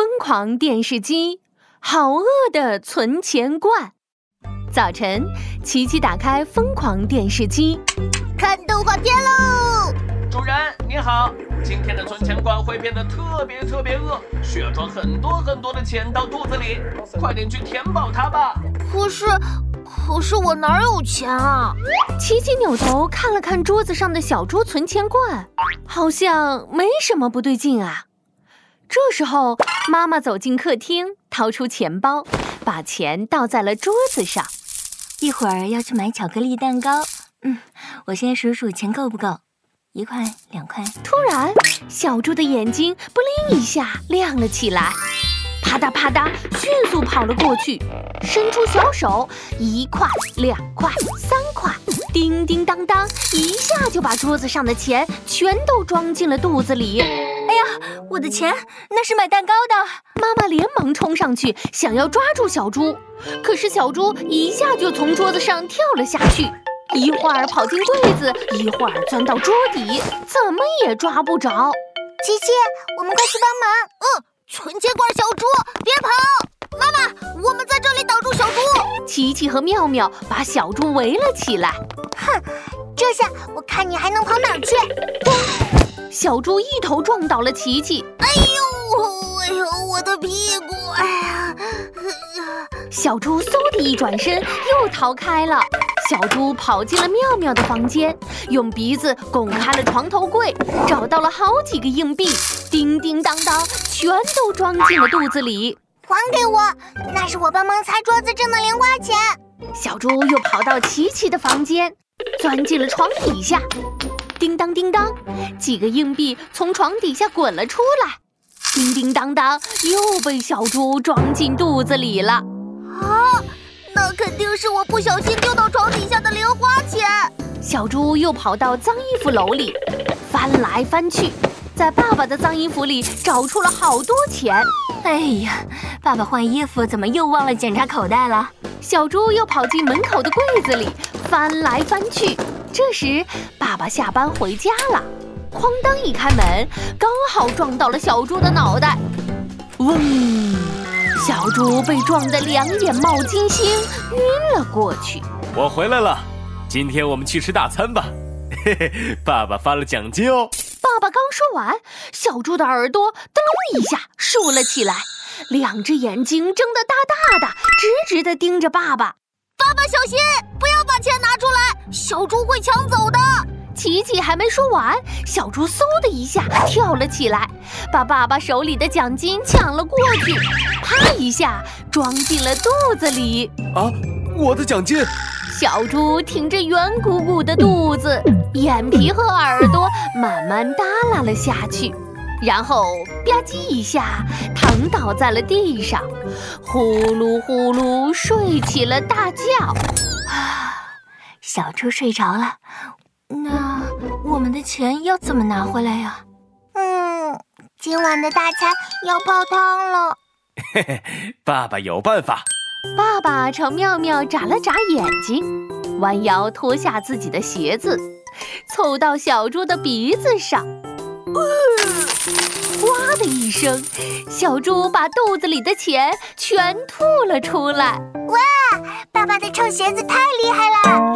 疯狂电视机，好饿的存钱罐。早晨，琪琪打开疯狂电视机，看动画片喽！主人你好，今天的存钱罐会变得特别特别饿，需要装很多很多的钱到肚子里，快点去填饱它吧。可是，可是我哪有钱啊？琪琪扭头看了看桌子上的小猪存钱罐，好像没什么不对劲啊。这时候，妈妈走进客厅，掏出钱包，把钱倒在了桌子上。一会儿要去买巧克力蛋糕，嗯，我先数数钱够不够。一块，两块。突然，小猪的眼睛不灵一下亮了起来，啪嗒啪嗒，迅速跑了过去，伸出小手，一块，两块，三块，叮叮当当，一下就把桌子上的钱全都装进了肚子里。我的钱，那是买蛋糕的！妈妈连忙冲上去，想要抓住小猪，可是小猪一下就从桌子上跳了下去，一会儿跑进柜子，一会儿钻到桌底，怎么也抓不着。琪琪，我们快去帮忙！嗯，存钱罐小猪，别跑！妈妈，我们在这里挡住小猪。琪琪和妙妙把小猪围了起来。哼，这下我看你还能跑哪儿去！小猪一头撞倒了琪琪，哎呦，哎呦，我的屁股！哎呀，小猪嗖的一转身，又逃开了。小猪跑进了妙妙的房间，用鼻子拱开了床头柜，找到了好几个硬币，叮叮当当，全都装进了肚子里。还给我，那是我帮忙擦桌子挣的零花钱。小猪又跑到琪琪的房间，钻进了床底下。叮当叮当，几个硬币从床底下滚了出来，叮叮当当，又被小猪装进肚子里了。啊，那肯定是我不小心丢到床底下的零花钱。小猪又跑到脏衣服篓里，翻来翻去，在爸爸的脏衣服里找出了好多钱。哎呀，爸爸换衣服怎么又忘了检查口袋了？小猪又跑进门口的柜子里，翻来翻去。这时，爸爸下班回家了，哐当一开门，刚好撞到了小猪的脑袋，嗡！小猪被撞得两眼冒金星，晕了过去。我回来了，今天我们去吃大餐吧，嘿嘿，爸爸发了奖金哦。爸爸刚说完，小猪的耳朵噔隆一下竖了起来，两只眼睛睁得大大的，直直地盯着爸爸。爸爸小心，不小猪会抢走的。琪琪还没说完，小猪嗖的一下跳了起来，把爸爸手里的奖金抢了过去，啪一下装进了肚子里。啊，我的奖金！小猪挺着圆鼓鼓的肚子，眼皮和耳朵慢慢耷拉了下去。然后吧唧一下躺倒在了地上，呼噜呼噜睡起了大觉。啊，小猪睡着了，那我们的钱要怎么拿回来呀？嗯，今晚的大餐要泡汤了。嘿嘿，爸爸有办法。爸爸朝妙妙眨了眨眼睛，弯腰脱下自己的鞋子，凑到小猪的鼻子上。哇的一声，小猪把肚子里的钱全吐了出来。哇，爸爸的臭鞋子太厉害了！